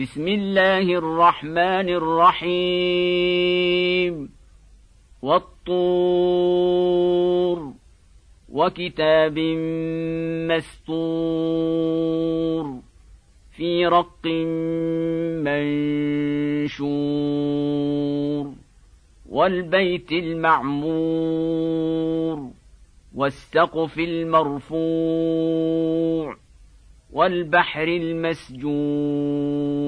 بسم الله الرحمن الرحيم. والطور وكتاب مستور في رق منشور والبيت المعمور والسقف المرفوع والبحر المسجور.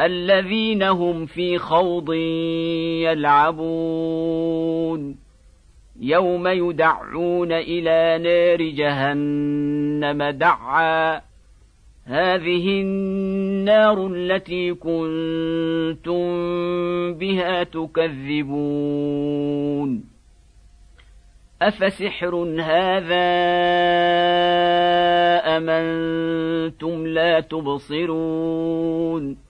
الذين هم في خوض يلعبون. يوم يدعون إلى نار جهنم دعا. هذه النار التي كنتم بها تكذبون. أفسحر هذا أم أنتم لا تبصرون؟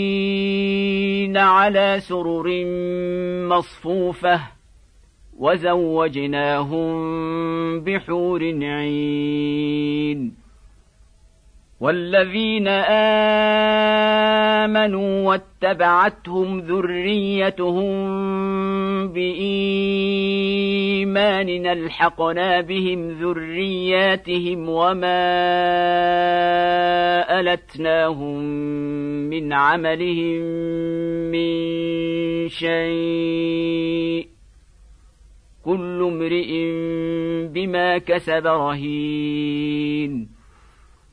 متكئين على سرر مصفوفة وزوجناهم بحور عين والذين آمنوا واتبعتهم ذريتهم بإيمان ألحقنا بهم ذرياتهم وما ألتناهم من عملهم من شيء كل امرئ بما كسب رهين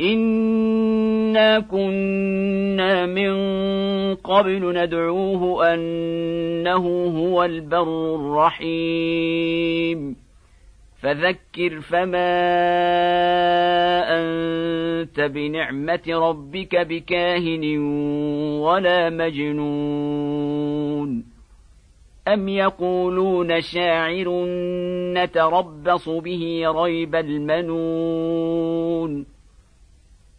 انا كنا من قبل ندعوه انه هو البر الرحيم فذكر فما انت بنعمه ربك بكاهن ولا مجنون ام يقولون شاعر نتربص به ريب المنون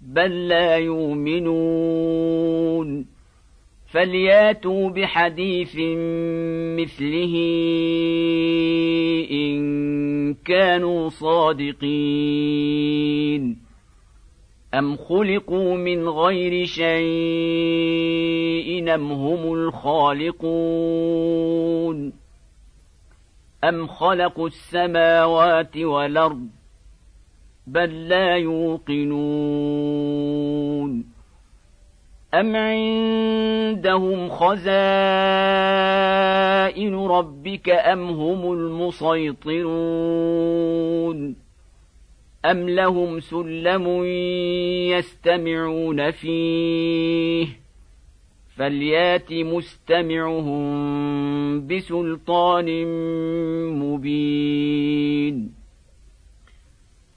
بل لا يؤمنون. فلياتوا بحديث مثله إن كانوا صادقين. أم خلقوا من غير شيء أم هم الخالقون؟ أم خلقوا السماوات والأرض بل لا يوقنون. أم عندهم خزائن ربك أم هم المسيطرون؟ أم لهم سلم يستمعون فيه؟ فليات مستمعهم بسلطان مبين.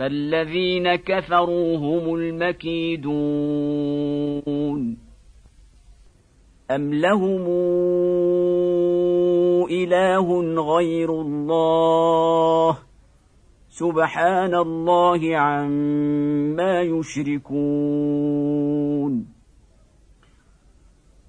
فالذين كفروا هم المكيدون أم لهم إله غير الله سبحان الله عما يشركون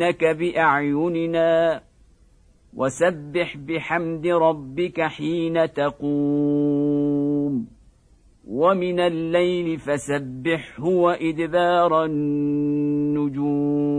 فانك بأعيننا وسبح بحمد ربك حين تقوم. ومن الليل فسبحه وإدبار النجوم.